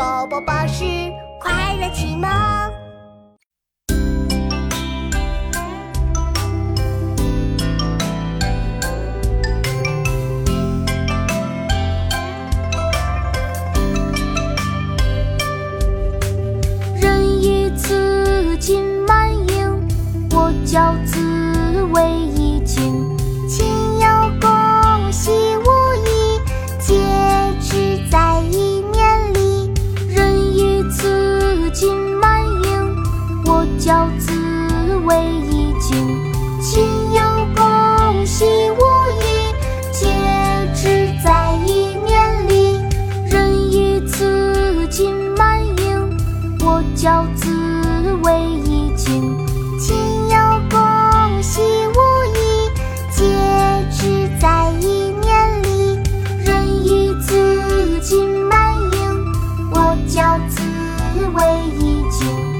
宝宝巴士快乐启蒙。人与此尽满盈，我教子为。为一君，亲友恭喜无语，皆知在一年里。人与此君满盈，我教子为一君，亲友恭喜无语，皆知在一年里。人与此君满盈，我教子为一君。